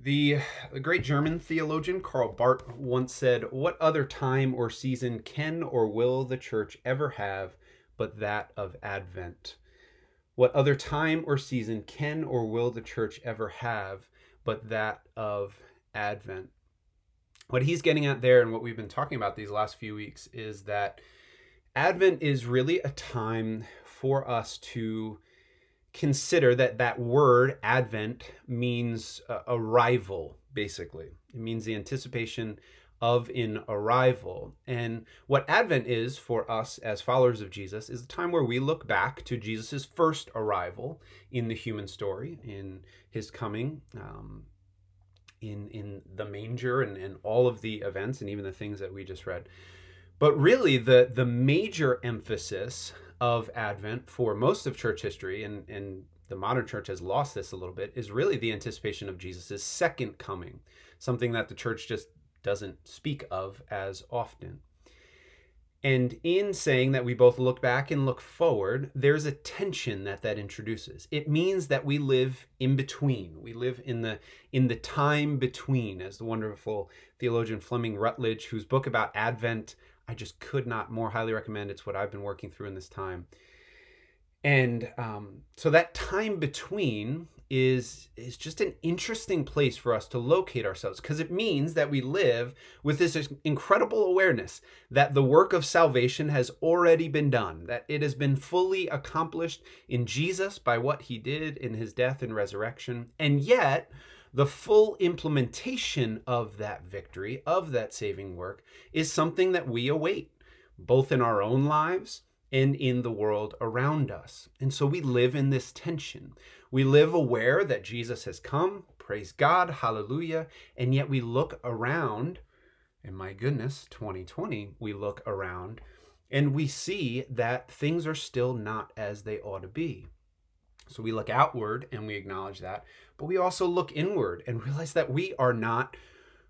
The, the great German theologian Karl Barth once said, What other time or season can or will the church ever have but that of Advent? What other time or season can or will the church ever have but that of Advent? What he's getting at there, and what we've been talking about these last few weeks, is that Advent is really a time for us to consider that that word advent means uh, arrival basically. It means the anticipation of an arrival. And what advent is for us as followers of jesus is the time where we look back to jesus' first arrival in the human story in his coming um, in in the manger and, and all of the events and even the things that we just read. But really the the major emphasis of Advent for most of church history, and, and the modern church has lost this a little bit, is really the anticipation of Jesus' second coming, something that the church just doesn't speak of as often. And in saying that we both look back and look forward, there's a tension that that introduces. It means that we live in between. We live in the in the time between, as the wonderful theologian Fleming Rutledge, whose book about Advent I just could not more highly recommend. It's what I've been working through in this time. And um, so that time between is is just an interesting place for us to locate ourselves because it means that we live with this incredible awareness that the work of salvation has already been done that it has been fully accomplished in Jesus by what he did in his death and resurrection and yet the full implementation of that victory, of that saving work, is something that we await, both in our own lives and in the world around us. And so we live in this tension. We live aware that Jesus has come, praise God, hallelujah, and yet we look around, and my goodness, 2020, we look around and we see that things are still not as they ought to be. So we look outward and we acknowledge that, but we also look inward and realize that we are not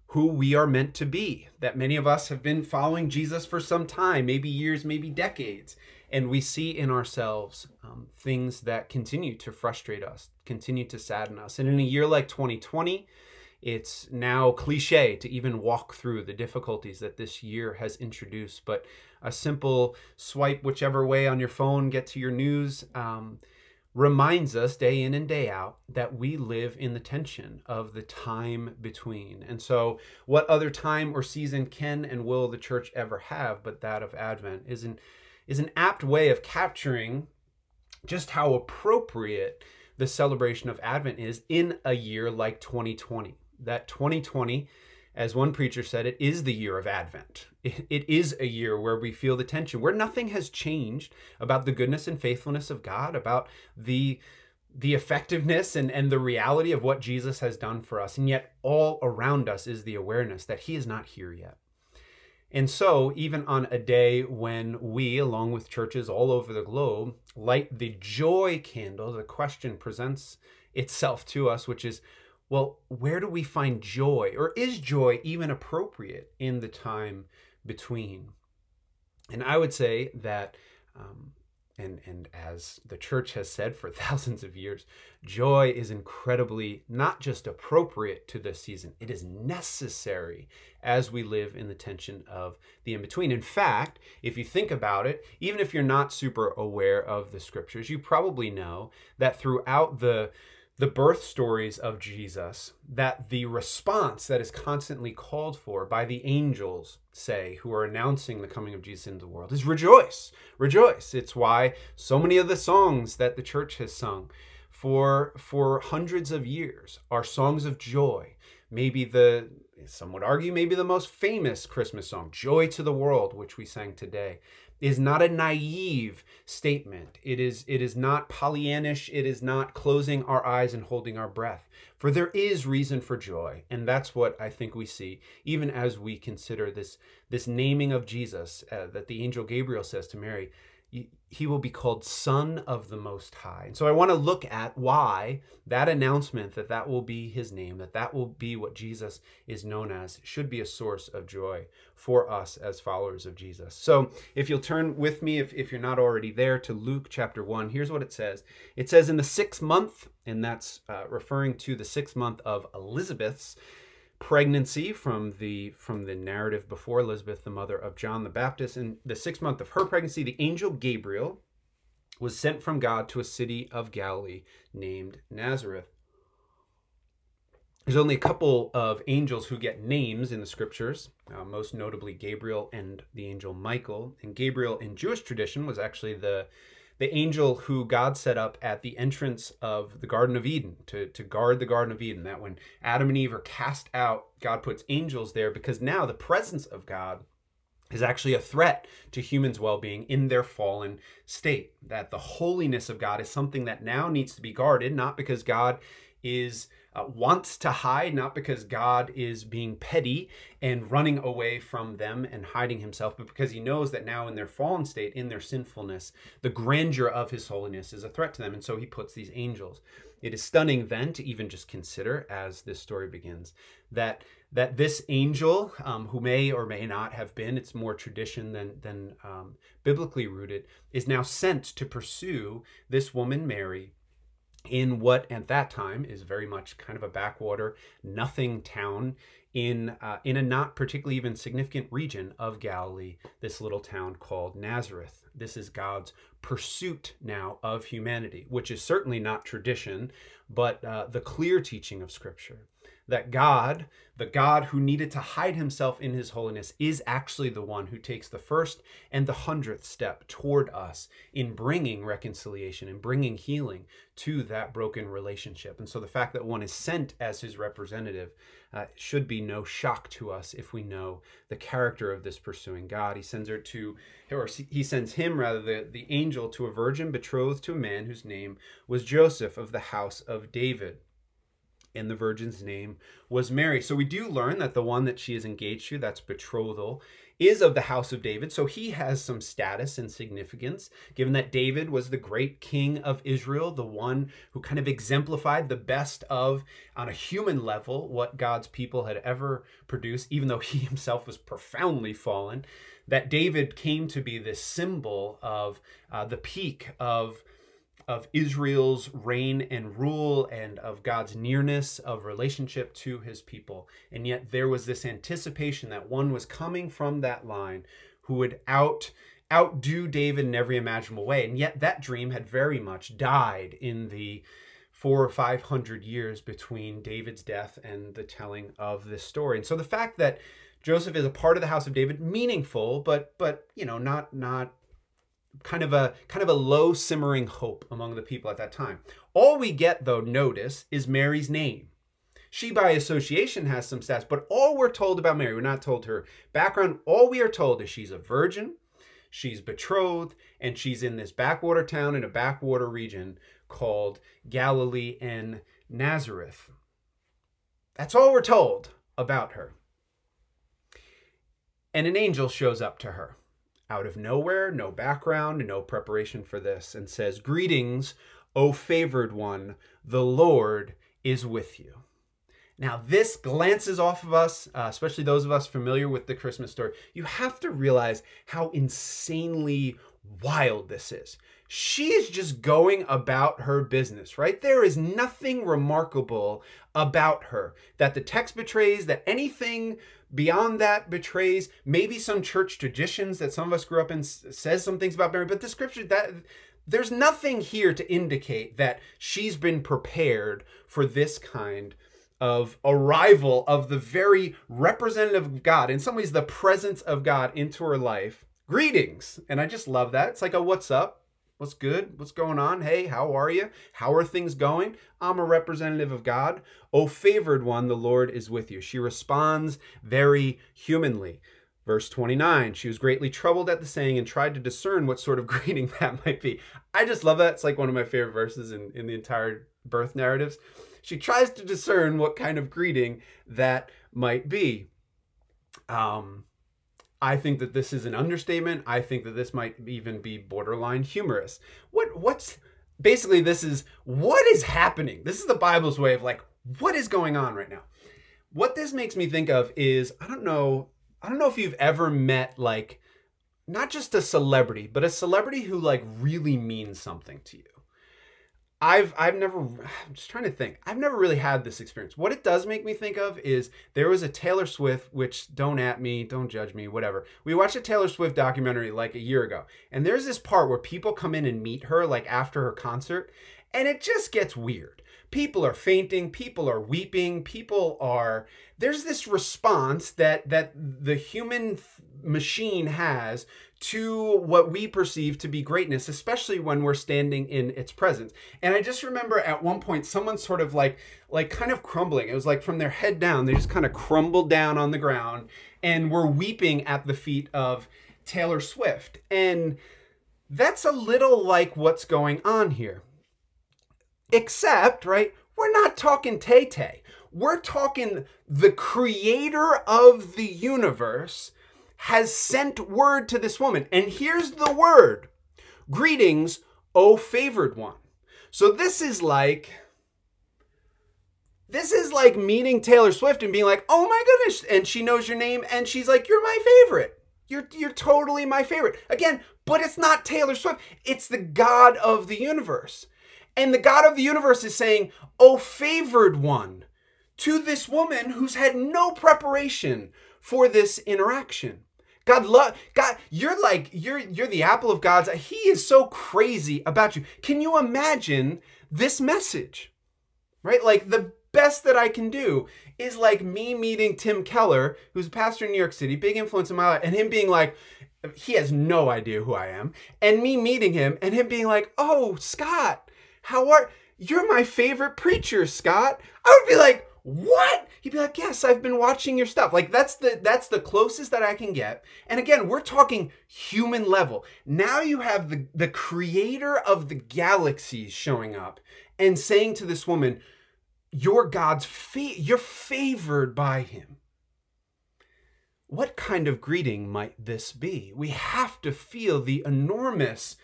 who we are meant to be. That many of us have been following Jesus for some time, maybe years, maybe decades, and we see in ourselves um, things that continue to frustrate us, continue to sadden us. And in a year like 2020, it's now cliche to even walk through the difficulties that this year has introduced, but a simple swipe whichever way on your phone, get to your news. Um, reminds us day in and day out that we live in the tension of the time between. And so, what other time or season can and will the church ever have but that of Advent is an, is an apt way of capturing just how appropriate the celebration of Advent is in a year like 2020. That 2020 as one preacher said, it is the year of Advent. It is a year where we feel the tension, where nothing has changed about the goodness and faithfulness of God, about the the effectiveness and, and the reality of what Jesus has done for us. And yet, all around us is the awareness that He is not here yet. And so, even on a day when we, along with churches all over the globe, light the joy candle, the question presents itself to us, which is well, where do we find joy? Or is joy even appropriate in the time between? And I would say that, um, and, and as the church has said for thousands of years, joy is incredibly not just appropriate to this season, it is necessary as we live in the tension of the in between. In fact, if you think about it, even if you're not super aware of the scriptures, you probably know that throughout the the birth stories of Jesus that the response that is constantly called for by the angels, say, who are announcing the coming of Jesus into the world, is rejoice. Rejoice. It's why so many of the songs that the church has sung for, for hundreds of years are songs of joy. Maybe the, some would argue, maybe the most famous Christmas song, Joy to the World, which we sang today is not a naive statement. It is it is not Pollyannish. It is not closing our eyes and holding our breath. For there is reason for joy, and that's what I think we see even as we consider this this naming of Jesus uh, that the angel Gabriel says to Mary. He will be called son of the most high. And so i want to look at why that announcement that that will be his name that that will be what jesus is known as should be a source of joy for us as followers of jesus. So if you'll turn with me if, if you're not already there to luke chapter 1 here's what it says. It says in the sixth month and that's uh, referring to the sixth month of elizabeth's pregnancy from the from the narrative before Elizabeth, the mother of John the Baptist. In the sixth month of her pregnancy, the angel Gabriel was sent from God to a city of Galilee named Nazareth. There's only a couple of angels who get names in the scriptures, uh, most notably Gabriel and the angel Michael. And Gabriel in Jewish tradition was actually the the angel who God set up at the entrance of the Garden of Eden to, to guard the Garden of Eden. That when Adam and Eve are cast out, God puts angels there because now the presence of God is actually a threat to humans' well being in their fallen state. That the holiness of God is something that now needs to be guarded, not because God is uh, wants to hide, not because God is being petty and running away from them and hiding himself, but because he knows that now in their fallen state, in their sinfulness, the grandeur of his holiness is a threat to them. And so he puts these angels. It is stunning then to even just consider as this story begins that that this angel, um, who may or may not have been, it's more tradition than than um, biblically rooted, is now sent to pursue this woman Mary in what at that time is very much kind of a backwater, nothing town in uh, in a not particularly even significant region of Galilee, this little town called Nazareth. This is God's pursuit now of humanity, which is certainly not tradition, but uh, the clear teaching of Scripture that God, the God who needed to hide himself in his holiness, is actually the one who takes the first and the hundredth step toward us in bringing reconciliation and bringing healing to that broken relationship. And so the fact that one is sent as his representative uh, should be no shock to us if we know the character of this pursuing God. He sends her to, or he sends him rather, the, the angel to a virgin betrothed to a man whose name was Joseph of the house of David and the virgin's name was Mary. So we do learn that the one that she is engaged to, that's betrothal, is of the house of David. So he has some status and significance, given that David was the great king of Israel, the one who kind of exemplified the best of, on a human level, what God's people had ever produced, even though he himself was profoundly fallen. That David came to be this symbol of uh, the peak of of Israel's reign and rule and of God's nearness of relationship to his people. And yet there was this anticipation that one was coming from that line who would out outdo David in every imaginable way. And yet that dream had very much died in the four or five hundred years between David's death and the telling of this story. And so the fact that Joseph is a part of the house of David, meaningful, but but you know, not not kind of a kind of a low simmering hope among the people at that time. All we get though notice is Mary's name. She by association has some stats, but all we're told about Mary, we're not told her background. All we are told is she's a virgin, she's betrothed, and she's in this backwater town in a backwater region called Galilee and Nazareth. That's all we're told about her. And an angel shows up to her out of nowhere, no background, no preparation for this, and says, Greetings, O favored one, the Lord is with you. Now, this glances off of us, uh, especially those of us familiar with the Christmas story. You have to realize how insanely wild this is. She is just going about her business, right? There is nothing remarkable about her that the text betrays, that anything beyond that betrays maybe some church traditions that some of us grew up in says some things about Mary, but the scripture that there's nothing here to indicate that she's been prepared for this kind of arrival of the very representative of God, in some ways, the presence of God into her life. Greetings. And I just love that. It's like a what's up? What's good? What's going on? Hey, how are you? How are things going? I'm a representative of God. O favored one, the Lord is with you. She responds very humanly. Verse 29, she was greatly troubled at the saying and tried to discern what sort of greeting that might be. I just love that. It's like one of my favorite verses in, in the entire birth narratives. She tries to discern what kind of greeting that might be. Um, I think that this is an understatement. I think that this might even be borderline humorous. What what's basically this is what is happening? This is the Bible's way of like what is going on right now? What this makes me think of is I don't know, I don't know if you've ever met like not just a celebrity, but a celebrity who like really means something to you. I've I've never I'm just trying to think. I've never really had this experience. What it does make me think of is there was a Taylor Swift, which don't at me, don't judge me, whatever. We watched a Taylor Swift documentary like a year ago. And there's this part where people come in and meet her like after her concert, and it just gets weird. People are fainting, people are weeping, people are there's this response that that the human machine has to what we perceive to be greatness, especially when we're standing in its presence. And I just remember at one point someone sort of like like kind of crumbling. It was like from their head down, they just kind of crumbled down on the ground and were weeping at the feet of Taylor Swift. And that's a little like what's going on here. Except, right, we're not talking Tay Tay. We're talking the creator of the universe has sent word to this woman. And here's the word Greetings, O favored one. So this is like. This is like meeting Taylor Swift and being like, "Oh my goodness!" and she knows your name, and she's like, "You're my favorite. You're you're totally my favorite." Again, but it's not Taylor Swift. It's the God of the universe, and the God of the universe is saying, "Oh favored one," to this woman who's had no preparation for this interaction. God love God, you're like you're you're the apple of God's. He is so crazy about you. Can you imagine this message? Right? Like the best that I can do is like me meeting Tim Keller, who's a pastor in New York City, big influence in my life, and him being like, he has no idea who I am, and me meeting him and him being like, "Oh, Scott, how are you're my favorite preacher, Scott?" I would be like, what? He'd be like yes i've been watching your stuff. Like that's the that's the closest that i can get. And again we're talking human level. Now you have the the creator of the galaxies showing up and saying to this woman you're god's fa- you're favored by him. What kind of greeting might this be? We have to feel the enormous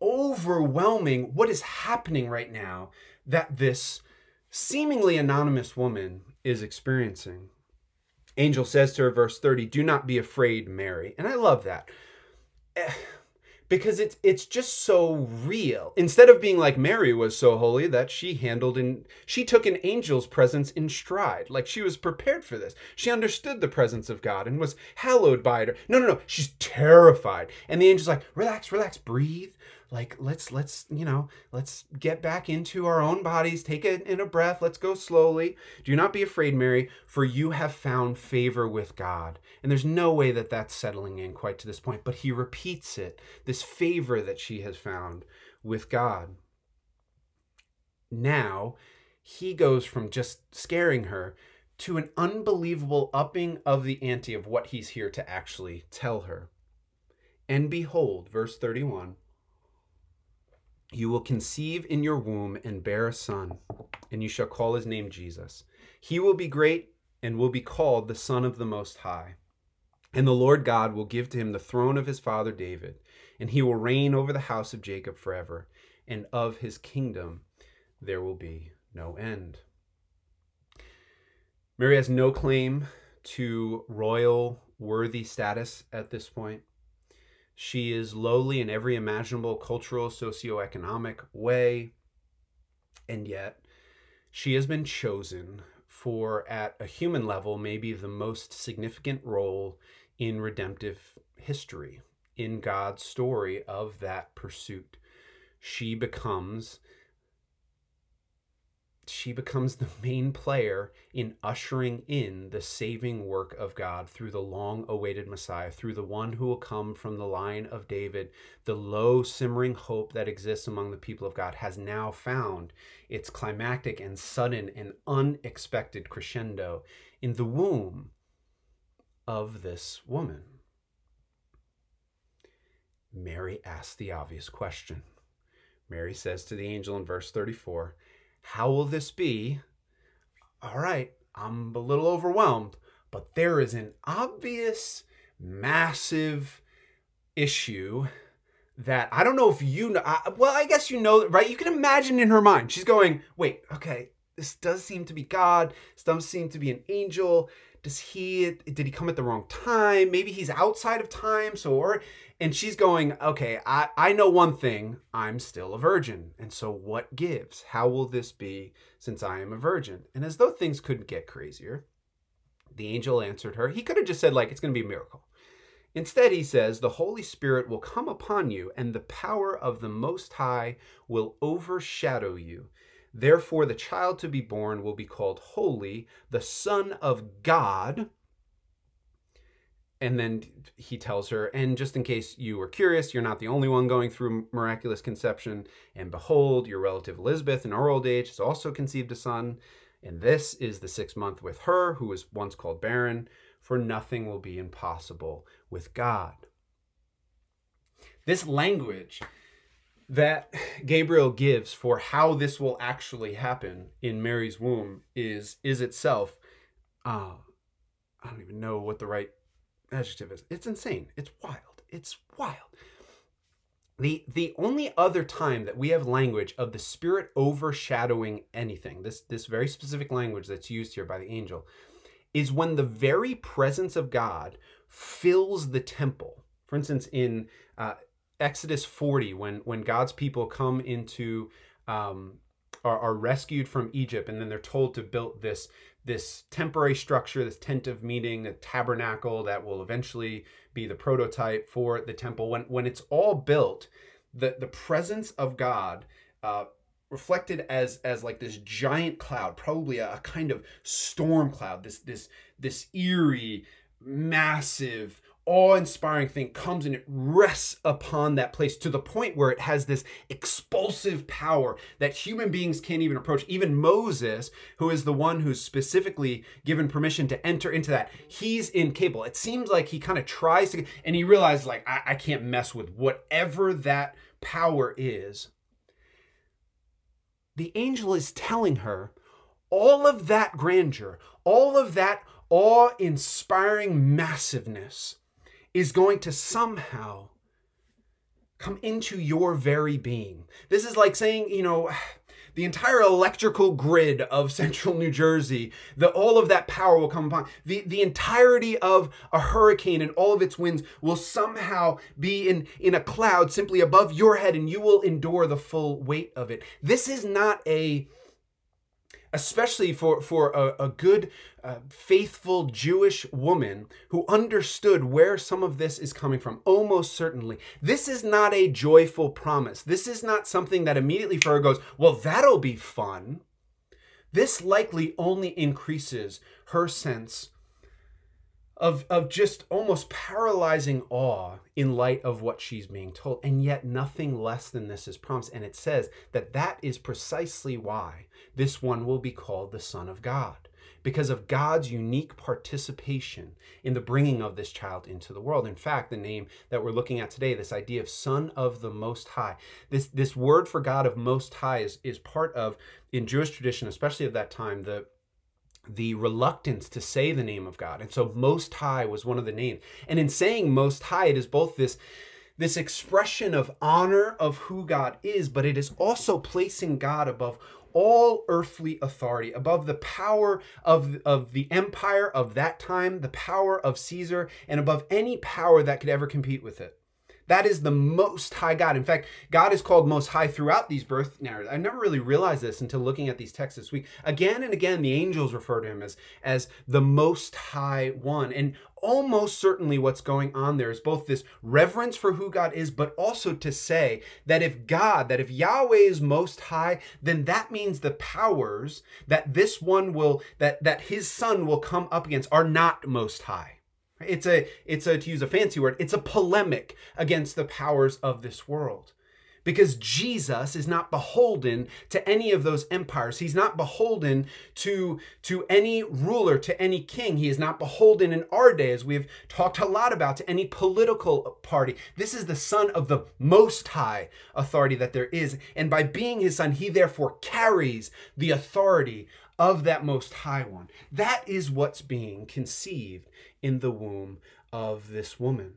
overwhelming what is happening right now that this seemingly anonymous woman is experiencing. Angel says to her, verse 30, Do not be afraid, Mary. And I love that. Eh, because it's it's just so real. Instead of being like Mary was so holy that she handled and she took an angel's presence in stride, like she was prepared for this. She understood the presence of God and was hallowed by it. No, no, no. She's terrified. And the angel's like, relax, relax, breathe like let's let's you know let's get back into our own bodies take it in a breath let's go slowly. Do not be afraid mary for you have found favor with god. And there's no way that that's settling in quite to this point but he repeats it this favor that she has found with god. Now he goes from just scaring her to an unbelievable upping of the ante of what he's here to actually tell her. And behold verse 31 you will conceive in your womb and bear a son, and you shall call his name Jesus. He will be great and will be called the Son of the Most High. And the Lord God will give to him the throne of his father David, and he will reign over the house of Jacob forever, and of his kingdom there will be no end. Mary has no claim to royal worthy status at this point. She is lowly in every imaginable cultural, socioeconomic way. And yet, she has been chosen for, at a human level, maybe the most significant role in redemptive history, in God's story of that pursuit. She becomes she becomes the main player in ushering in the saving work of God through the long awaited Messiah, through the one who will come from the line of David. The low simmering hope that exists among the people of God has now found its climactic and sudden and unexpected crescendo in the womb of this woman. Mary asks the obvious question. Mary says to the angel in verse 34, how will this be? All right, I'm a little overwhelmed, but there is an obvious massive issue that I don't know if you know. I, well, I guess you know, right? You can imagine in her mind, she's going, wait, okay, this does seem to be God. This does seem to be an angel. Does he, did he come at the wrong time? Maybe he's outside of time. So, or, and she's going, okay, I, I know one thing. I'm still a virgin. And so what gives? How will this be since I am a virgin? And as though things couldn't get crazier, the angel answered her. He could have just said, like, it's going to be a miracle. Instead, he says, The Holy Spirit will come upon you, and the power of the Most High will overshadow you. Therefore, the child to be born will be called Holy, the Son of God. And then he tells her, and just in case you were curious, you're not the only one going through miraculous conception. And behold, your relative Elizabeth in our old age has also conceived a son. And this is the sixth month with her, who was once called barren for nothing will be impossible with God. This language that Gabriel gives for how this will actually happen in Mary's womb is is itself uh, I don't even know what the right adjective is. It's insane. It's wild. It's wild. The the only other time that we have language of the spirit overshadowing anything, this this very specific language that's used here by the angel, is when the very presence of God fills the temple. For instance, in uh, Exodus 40, when when God's people come into um, are, are rescued from Egypt, and then they're told to build this this temporary structure, this tent of meeting, a tabernacle that will eventually be the prototype for the temple. When when it's all built, the the presence of God uh, reflected as as like this giant cloud probably a, a, kind of storm cloud this this this eerie massive awe-inspiring thing comes and it rests upon that place to the point where it has this expulsive power that human beings can't even approach. Even moses who is the one who's specifically given permission to enter into that he's incapable. It seems like he kind of tries to and he realizes like I, I can't mess with whatever that power is. The angel is telling her all of that grandeur, all of that awe inspiring massiveness is going to somehow come into your very being. This is like saying, you know, the entire electrical grid of central New Jersey, the, all of that power will come upon. The, the entirety of a hurricane and all of its winds will somehow be in, in a cloud simply above your head and you will endure the full weight of it. This is not a especially for, for a, a good, uh, faithful Jewish woman who understood where some of this is coming from. Almost certainly. This is not a joyful promise. This is not something that immediately for her goes, well, that'll be fun. This likely only increases her sense of, of just almost paralyzing awe in light of what she's being told. And yet, nothing less than this is promised. And it says that that is precisely why this one will be called the Son of God, because of God's unique participation in the bringing of this child into the world. In fact, the name that we're looking at today, this idea of Son of the Most High, this, this word for God of Most High is, is part of, in Jewish tradition, especially of that time, the the reluctance to say the name of God. And so Most High was one of the names. And in saying Most High, it is both this this expression of honor of who God is, but it is also placing God above all earthly authority, above the power of, of the empire of that time, the power of Caesar, and above any power that could ever compete with it. That is the most high God. In fact, God is called most high throughout these birth narratives. I never really realized this until looking at these texts this week. Again and again, the angels refer to him as, as the most high one. And almost certainly what's going on there is both this reverence for who God is, but also to say that if God, that if Yahweh is most high, then that means the powers that this one will, that, that his son will come up against are not most high. It's a it's a to use a fancy word, it's a polemic against the powers of this world. because Jesus is not beholden to any of those empires. He's not beholden to, to any ruler, to any king. He is not beholden in our day, as we've talked a lot about, to any political party. This is the Son of the Most High authority that there is. And by being his Son, he therefore carries the authority of that Most High One. That is what's being conceived in the womb of this woman.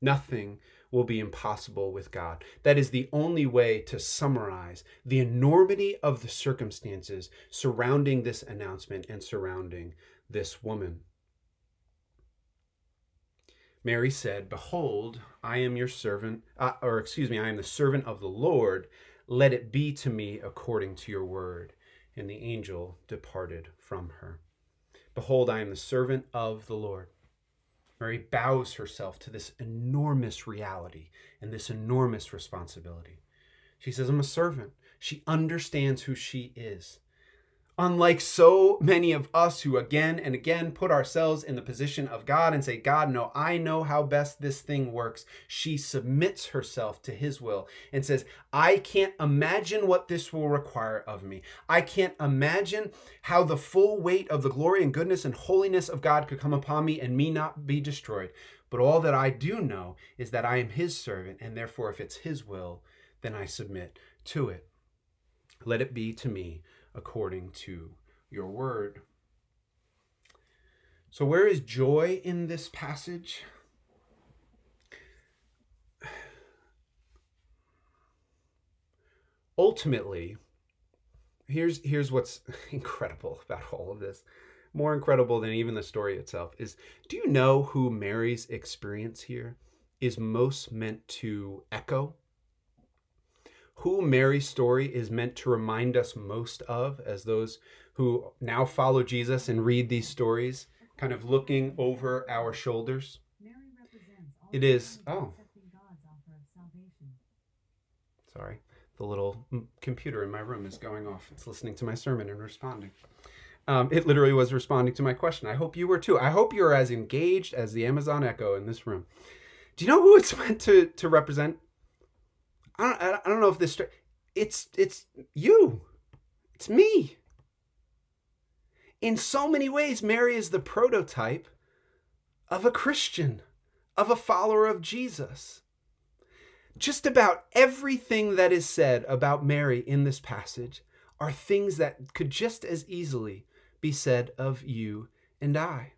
Nothing will be impossible with God. That is the only way to summarize the enormity of the circumstances surrounding this announcement and surrounding this woman. Mary said, Behold, I am your servant, uh, or excuse me, I am the servant of the Lord. Let it be to me according to your word. And the angel departed from her. Behold, I am the servant of the Lord. Mary bows herself to this enormous reality and this enormous responsibility. She says, I'm a servant. She understands who she is. Unlike so many of us who again and again put ourselves in the position of God and say, God, no, I know how best this thing works. She submits herself to his will and says, I can't imagine what this will require of me. I can't imagine how the full weight of the glory and goodness and holiness of God could come upon me and me not be destroyed. But all that I do know is that I am his servant, and therefore, if it's his will, then I submit to it. Let it be to me according to your word. So, where is joy in this passage? Ultimately, here's here's what's incredible about all of this. More incredible than even the story itself is do you know who Mary's experience here is most meant to echo? Who Mary's story is meant to remind us most of as those who now follow Jesus and read these stories, kind of looking over our shoulders. It is, oh. Sorry, the little computer in my room is going off. It's listening to my sermon and responding. Um, it literally was responding to my question. I hope you were too. I hope you're as engaged as the Amazon Echo in this room. Do you know who it's meant to, to represent? I don't, I don't know if this it's it's you. It's me. In so many ways mary is the prototype of a christian of a follower of jesus. Just about everything that is said about mary in this passage are things that could just as easily be said of you and i.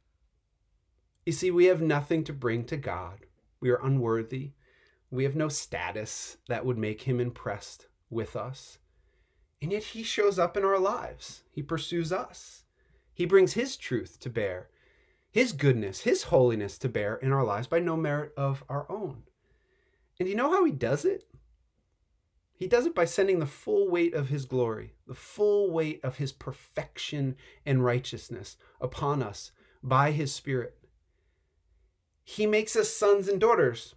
You see we have nothing to bring to god. We are unworthy we have no status that would make him impressed with us. And yet he shows up in our lives. He pursues us. He brings his truth to bear, his goodness, his holiness to bear in our lives by no merit of our own. And you know how he does it? He does it by sending the full weight of his glory, the full weight of his perfection and righteousness upon us by his Spirit. He makes us sons and daughters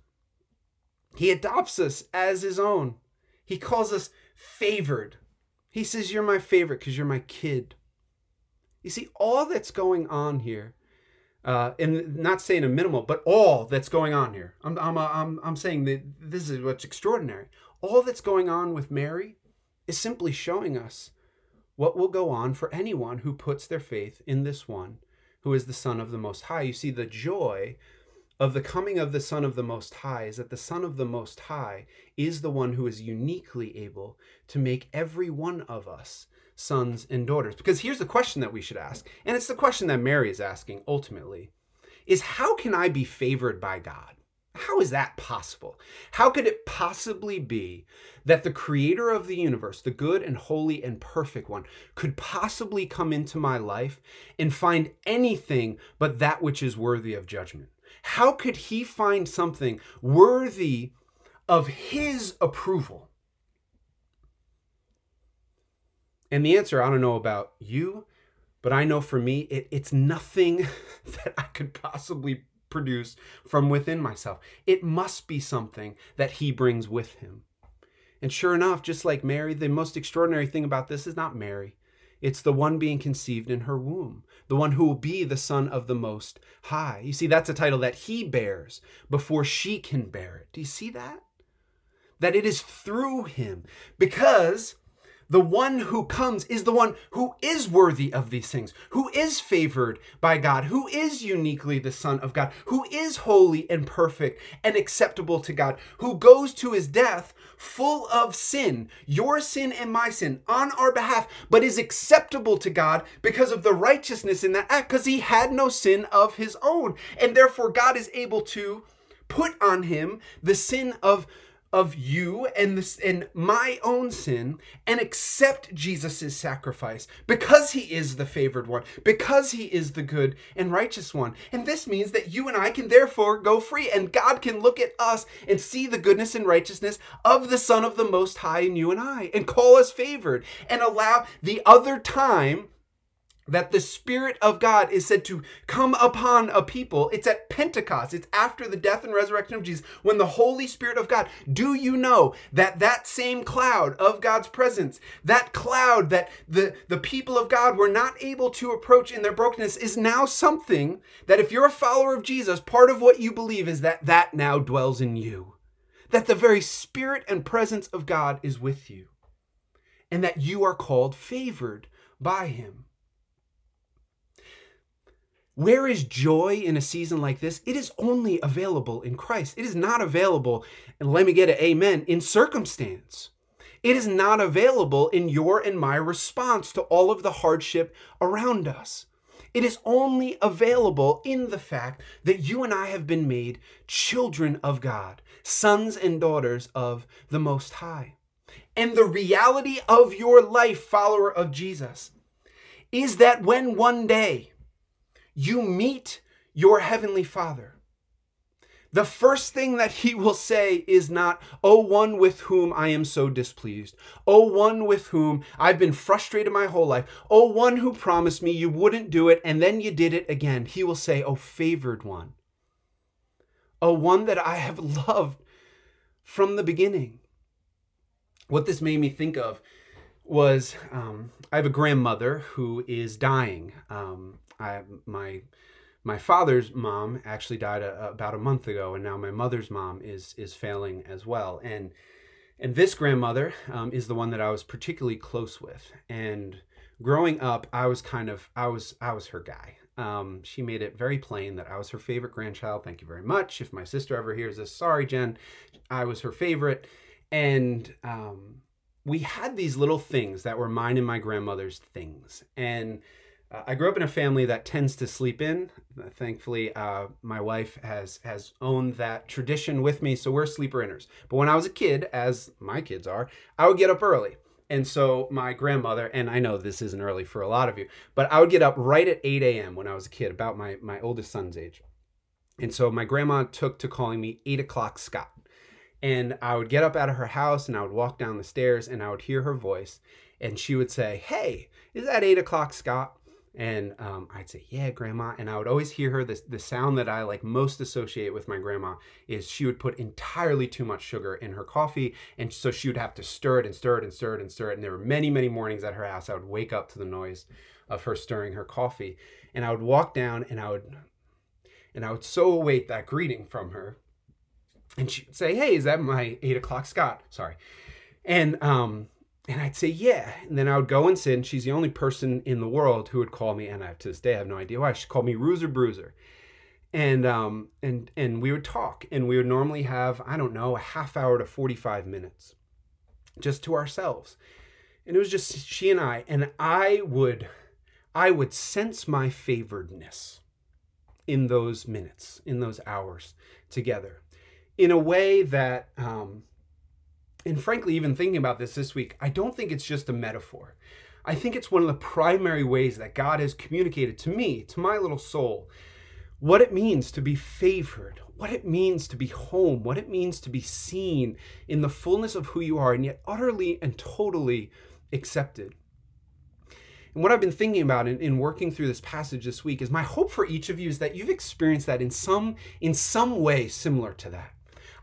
he adopts us as his own. He calls us favored. He says, You're my favorite because you're my kid. You see, all that's going on here, uh, and not saying a minimal, but all that's going on here, I'm, I'm, I'm, I'm saying that this is what's extraordinary. All that's going on with Mary is simply showing us what will go on for anyone who puts their faith in this one who is the Son of the Most High. You see, the joy of the coming of the Son of the Most High is that the Son of the Most High is the one who is uniquely able to make every one of us sons and daughters. Because here's the question that we should ask, and it's the question that Mary is asking ultimately is how can I be favored by God? How is that possible? How could it possibly be that the creator of the universe, the good and holy and perfect one, could possibly come into my life and find anything but that which is worthy of judgment? How could he find something worthy of his approval? And the answer, I don't know about you, but I know for me, it, it's nothing that I could possibly produce from within myself. It must be something that he brings with him. And sure enough, just like Mary, the most extraordinary thing about this is not Mary. It's the one being conceived in her womb, the one who will be the Son of the Most High. You see, that's a title that he bears before she can bear it. Do you see that? that it is through him, because the one who comes is the one who is worthy of these things, who is favored by God, who is uniquely the Son of God, who is holy and perfect and acceptable to God, who goes to his death full of sin, your sin and my sin, on our behalf, but is acceptable to God because of the righteousness in that act, because he had no sin of his own. And therefore, God is able to put on him the sin of of you and this and my own sin and accept Jesus' sacrifice because he is the favored one, because he is the good and righteous one. And this means that you and I can therefore go free and God can look at us and see the goodness and righteousness of the Son of the Most High in you and I and call us favored and allow the other time that the Spirit of God is said to come upon a people. It's at Pentecost. It's after the death and resurrection of Jesus when the Holy Spirit of God. Do you know that that same cloud of God's presence, that cloud that the, the people of God were not able to approach in their brokenness, is now something that if you're a follower of Jesus, part of what you believe is that that now dwells in you. That the very Spirit and presence of God is with you. And that you are called favored by Him. Where is joy in a season like this? It is only available in Christ. It is not available, and let me get an amen, in circumstance. It is not available in your and my response to all of the hardship around us. It is only available in the fact that you and I have been made children of God, sons and daughters of the Most High. And the reality of your life, follower of Jesus, is that when one day you meet your heavenly Father, the first thing that he will say is not, Oh, one with whom I am so displeased. Oh, one with whom I've been frustrated my whole life. Oh, one who promised me you wouldn't do it and then you did it again. He will say, Oh, favored one. Oh, one that I have loved from the beginning. What this made me think of was um, I have a grandmother who is dying. Um, I my my father's mom actually died a, about a month ago, and now my mother's mom is is failing as well. And and this grandmother um, is the one that I was particularly close with. And growing up, I was kind of I was I was her guy. Um, she made it very plain that I was her favorite grandchild. Thank you very much. If my sister ever hears this, sorry, Jen, I was her favorite. And um, we had these little things that were mine and my grandmother's things. And uh, I grew up in a family that tends to sleep in. Thankfully, uh, my wife has has owned that tradition with me, so we're sleeper inners. But when I was a kid, as my kids are, I would get up early. And so my grandmother, and I know this isn't early for a lot of you, but I would get up right at 8 a.m. when I was a kid, about my, my oldest son's age. And so my grandma took to calling me 8 o'clock Scott. And I would get up out of her house and I would walk down the stairs and I would hear her voice. And she would say, Hey, is that 8 o'clock Scott? And um, I'd say, "Yeah, grandma." And I would always hear her. This the sound that I like most associate with my grandma is she would put entirely too much sugar in her coffee, and so she would have to stir it and stir it and stir it and stir it. And there were many, many mornings at her house I would wake up to the noise of her stirring her coffee, and I would walk down and I would, and I would so await that greeting from her, and she would say, "Hey, is that my eight o'clock Scott?" Sorry, and um, and I'd say, yeah. And then I would go and sit, and she's the only person in the world who would call me, and I, to this day I have no idea why. She called me Roozer Bruiser. And um and and we would talk, and we would normally have, I don't know, a half hour to 45 minutes just to ourselves. And it was just she and I, and I would I would sense my favoredness in those minutes, in those hours together, in a way that um, and frankly, even thinking about this this week, I don't think it's just a metaphor. I think it's one of the primary ways that God has communicated to me, to my little soul, what it means to be favored, what it means to be home, what it means to be seen in the fullness of who you are, and yet utterly and totally accepted. And what I've been thinking about in, in, working through this passage this week is my hope for each of you is that you've experienced that in some in some way similar to that.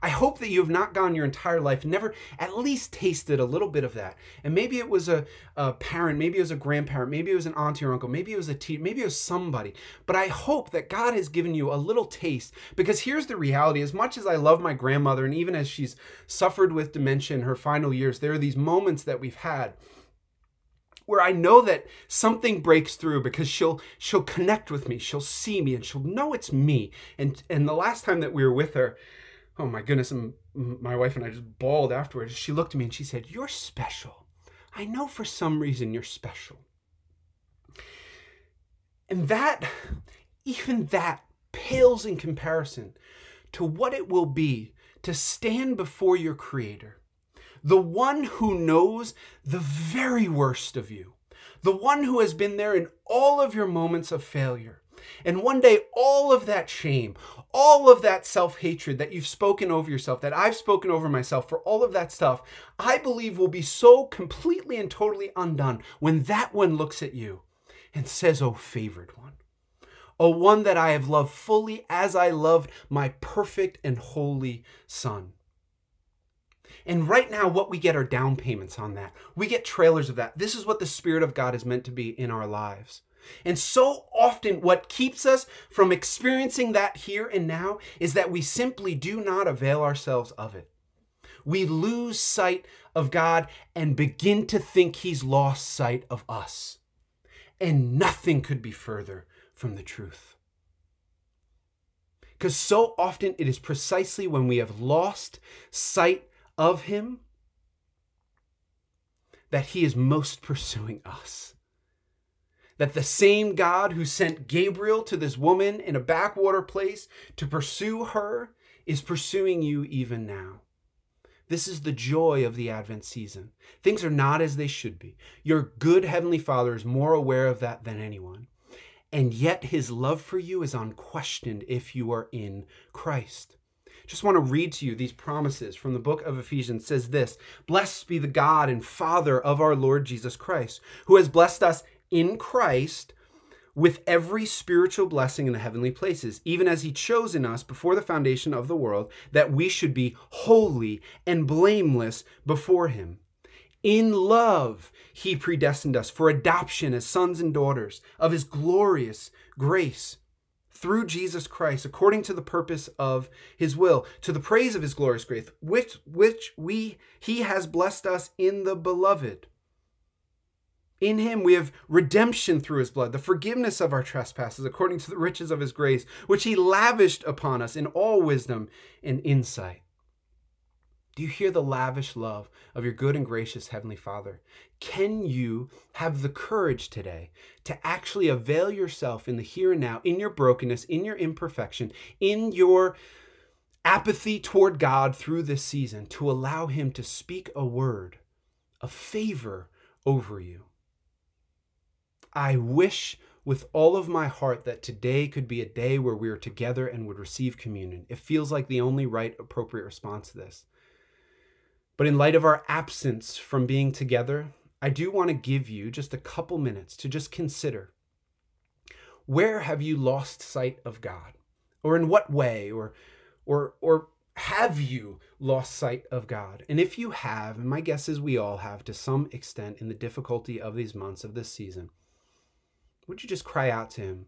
I hope that you have not gone your entire life, never at least tasted a little bit of that. And maybe it was a, a parent, maybe it was a grandparent, maybe it was an auntie or uncle, maybe it was a teacher, maybe it was somebody. But I hope that God has given you a little taste because here's the reality as much as I love my grandmother, and even as she's suffered with dementia in her final years, there are these moments that we've had where I know that something breaks through because she'll she'll connect with me, she'll see me, and she'll know it's me. And and the last time that we were with her, oh my goodness, and my wife and I just bawled afterwards. She looked at me and she said, "You're special. I know for some reason you're special." And that, even that, pales in comparison to what it will be to stand before your Creator the one who knows the very worst of you, the one who has been there in all of your moments of failure. And one day, all of that shame, all of that self hatred that you've spoken over yourself, that I've spoken over myself, for all of that stuff, I believe will be so completely and totally undone when that one looks at you and says, Oh, favored one. Oh, one that I have loved fully as I loved my perfect and holy Son. And right now, what we get are down payments on that. We get trailers of that. This is what the Spirit of God is meant to be in our lives. And so often, what keeps us from experiencing that here and now is that we simply do not avail ourselves of it. We lose sight of God and begin to think He's lost sight of us. And nothing could be further from the truth. Because so often it is precisely when we have lost sight of him that he is most pursuing us. That the same God who sent Gabriel to this woman in a backwater place to pursue her is pursuing you even now. This is the joy of the Advent season. Things are not as they should be. Your good Heavenly Father is more aware of that than anyone. And yet, his love for you is unquestioned if you are in Christ just want to read to you these promises from the book of Ephesians says this Blessed be the God and Father of our Lord Jesus Christ, who has blessed us in Christ with every spiritual blessing in the heavenly places, even as he chose in us before the foundation of the world that we should be holy and blameless before him. In love, he predestined us for adoption as sons and daughters of his glorious grace through Jesus Christ, according to the purpose of his will, to the praise of his glorious grace, which which we he has blessed us in the beloved. In him we have redemption through his blood, the forgiveness of our trespasses, according to the riches of his grace, which he lavished upon us in all wisdom and insight. Do you hear the lavish love of your good and gracious Heavenly Father? Can you have the courage today to actually avail yourself in the here and now, in your brokenness, in your imperfection, in your apathy toward God through this season, to allow Him to speak a word, a favor over you? I wish with all of my heart that today could be a day where we are together and would receive communion. It feels like the only right, appropriate response to this. But in light of our absence from being together, I do want to give you just a couple minutes to just consider where have you lost sight of God? Or in what way? Or, or, or have you lost sight of God? And if you have, and my guess is we all have to some extent in the difficulty of these months of this season, would you just cry out to Him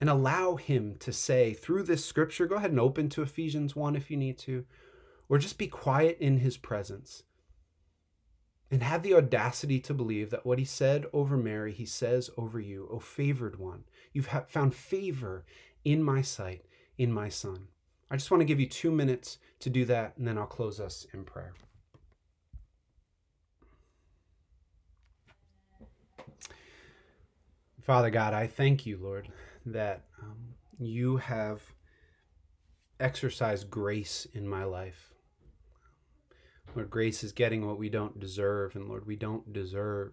and allow Him to say through this scripture? Go ahead and open to Ephesians 1 if you need to or just be quiet in his presence and have the audacity to believe that what he said over Mary, he says over you, O favored one. You've found favor in my sight, in my son. I just want to give you two minutes to do that, and then I'll close us in prayer. Father God, I thank you, Lord, that um, you have exercised grace in my life. Lord, grace is getting what we don't deserve. And Lord, we don't deserve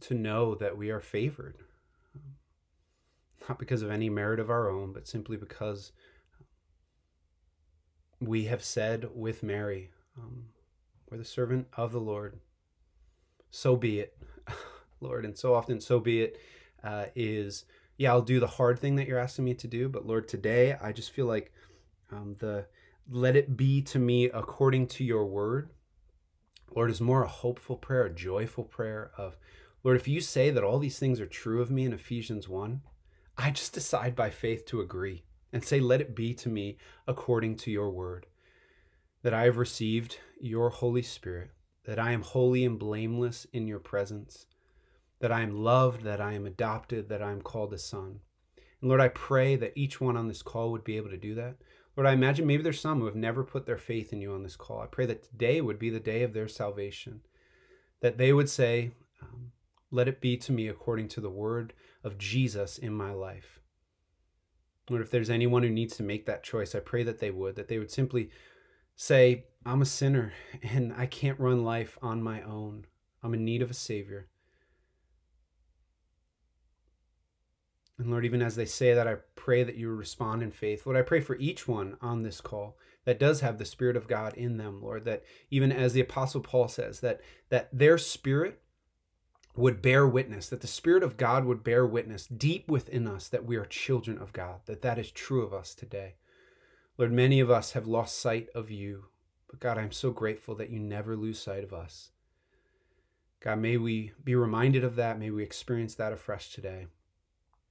to know that we are favored. Not because of any merit of our own, but simply because we have said with Mary, um, We're the servant of the Lord. So be it, Lord. And so often, so be it uh, is, yeah, I'll do the hard thing that you're asking me to do. But Lord, today I just feel like Um, the let it be to me according to your word, Lord, is more a hopeful prayer, a joyful prayer of, Lord, if you say that all these things are true of me in Ephesians 1, I just decide by faith to agree and say, Let it be to me according to your word, that I have received your Holy Spirit, that I am holy and blameless in your presence, that I am loved, that I am adopted, that I am called a son. And Lord, I pray that each one on this call would be able to do that. Lord, I imagine maybe there's some who have never put their faith in you on this call. I pray that today would be the day of their salvation, that they would say, um, Let it be to me according to the word of Jesus in my life. Lord, if there's anyone who needs to make that choice, I pray that they would, that they would simply say, I'm a sinner and I can't run life on my own. I'm in need of a Savior. And Lord, even as they say that, I pray that you respond in faith. Lord, I pray for each one on this call that does have the Spirit of God in them, Lord, that even as the Apostle Paul says, that, that their spirit would bear witness, that the Spirit of God would bear witness deep within us that we are children of God, that that is true of us today. Lord, many of us have lost sight of you, but God, I'm so grateful that you never lose sight of us. God, may we be reminded of that. May we experience that afresh today.